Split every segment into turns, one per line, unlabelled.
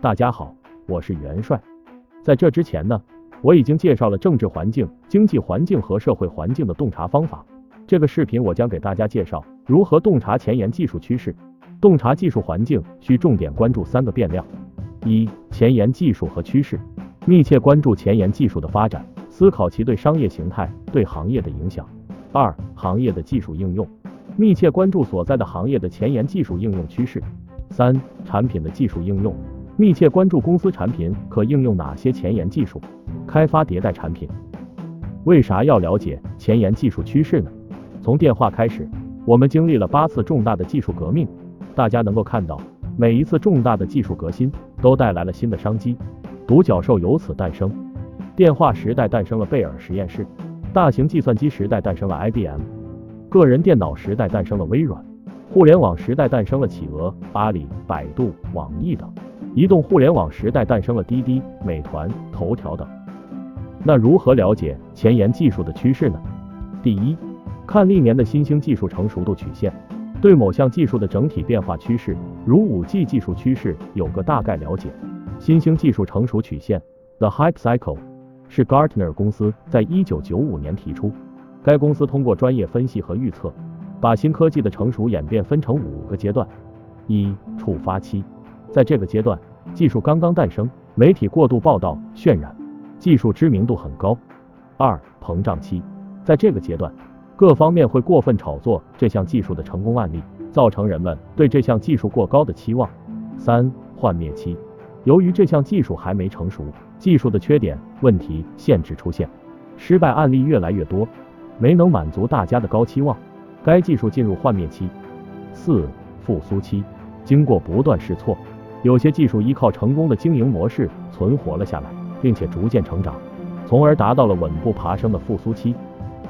大家好，我是元帅。在这之前呢，我已经介绍了政治环境、经济环境和社会环境的洞察方法。这个视频我将给大家介绍如何洞察前沿技术趋势。洞察技术环境需重点关注三个变量：一、前沿技术和趋势，密切关注前沿技术的发展，思考其对商业形态、对行业的影响；二、行业的技术应用，密切关注所在的行业的前沿技术应用趋势；三、产品的技术应用。密切关注公司产品可应用哪些前沿技术，开发迭代产品。为啥要了解前沿技术趋势呢？从电话开始，我们经历了八次重大的技术革命。大家能够看到，每一次重大的技术革新都带来了新的商机，独角兽由此诞生。电话时代诞生了贝尔实验室，大型计算机时代诞生了 IBM，个人电脑时代诞生了微软，互联网时代诞生了企鹅、阿里、百度、网易等。移动互联网时代诞生了滴滴、美团、头条等。那如何了解前沿技术的趋势呢？第一，看历年的新兴技术成熟度曲线，对某项技术的整体变化趋势，如 5G 技术趋势有个大概了解。新兴技术成熟曲线 The Hype Cycle 是 Gartner 公司在一九九五年提出。该公司通过专业分析和预测，把新科技的成熟演变分成五个阶段。一、触发期，在这个阶段。技术刚刚诞生，媒体过度报道渲染，技术知名度很高。二、膨胀期，在这个阶段，各方面会过分炒作这项技术的成功案例，造成人们对这项技术过高的期望。三、幻灭期，由于这项技术还没成熟，技术的缺点、问题、限制出现，失败案例越来越多，没能满足大家的高期望，该技术进入幻灭期。四、复苏期，经过不断试错。有些技术依靠成功的经营模式存活了下来，并且逐渐成长，从而达到了稳步爬升的复苏期。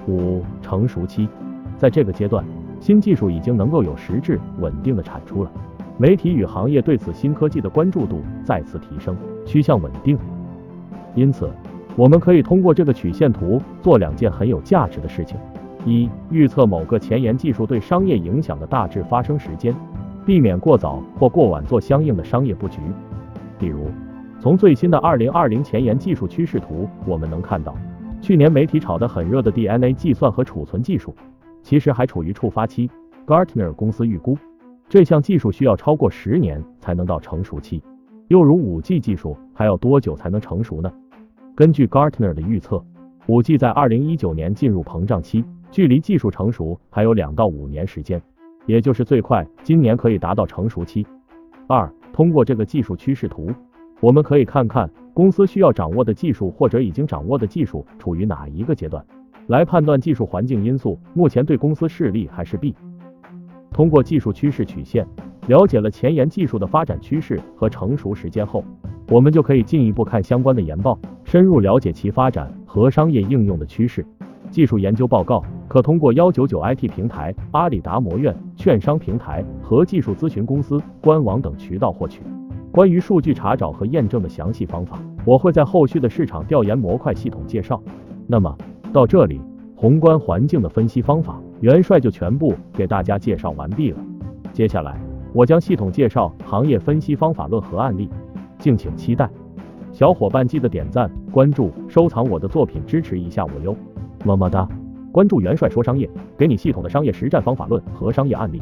五、成熟期，在这个阶段，新技术已经能够有实质稳定的产出了，媒体与行业对此新科技的关注度再次提升，趋向稳定。因此，我们可以通过这个曲线图做两件很有价值的事情：一、预测某个前沿技术对商业影响的大致发生时间。避免过早或过晚做相应的商业布局。比如，从最新的二零二零前沿技术趋势图，我们能看到，去年媒体炒得很热的 DNA 计算和储存技术，其实还处于触发期。Gartner 公司预估，这项技术需要超过十年才能到成熟期。又如五 G 技术还要多久才能成熟呢？根据 Gartner 的预测，五 G 在二零一九年进入膨胀期，距离技术成熟还有两到五年时间。也就是最快今年可以达到成熟期。二，通过这个技术趋势图，我们可以看看公司需要掌握的技术或者已经掌握的技术处于哪一个阶段，来判断技术环境因素目前对公司是利还是弊。通过技术趋势曲线了解了前沿技术的发展趋势和成熟时间后，我们就可以进一步看相关的研报，深入了解其发展和商业应用的趋势。技术研究报告可通过幺九九 IT 平台、阿里达摩院、券商平台和技术咨询公司官网等渠道获取。关于数据查找和验证的详细方法，我会在后续的市场调研模块系统介绍。那么到这里，宏观环境的分析方法，元帅就全部给大家介绍完毕了。接下来，我将系统介绍行业分析方法论和案例，敬请期待。小伙伴记得点赞、关注、收藏我的作品，支持一下我哟。么么哒！关注元帅说商业，给你系统的商业实战方法论和商业案例。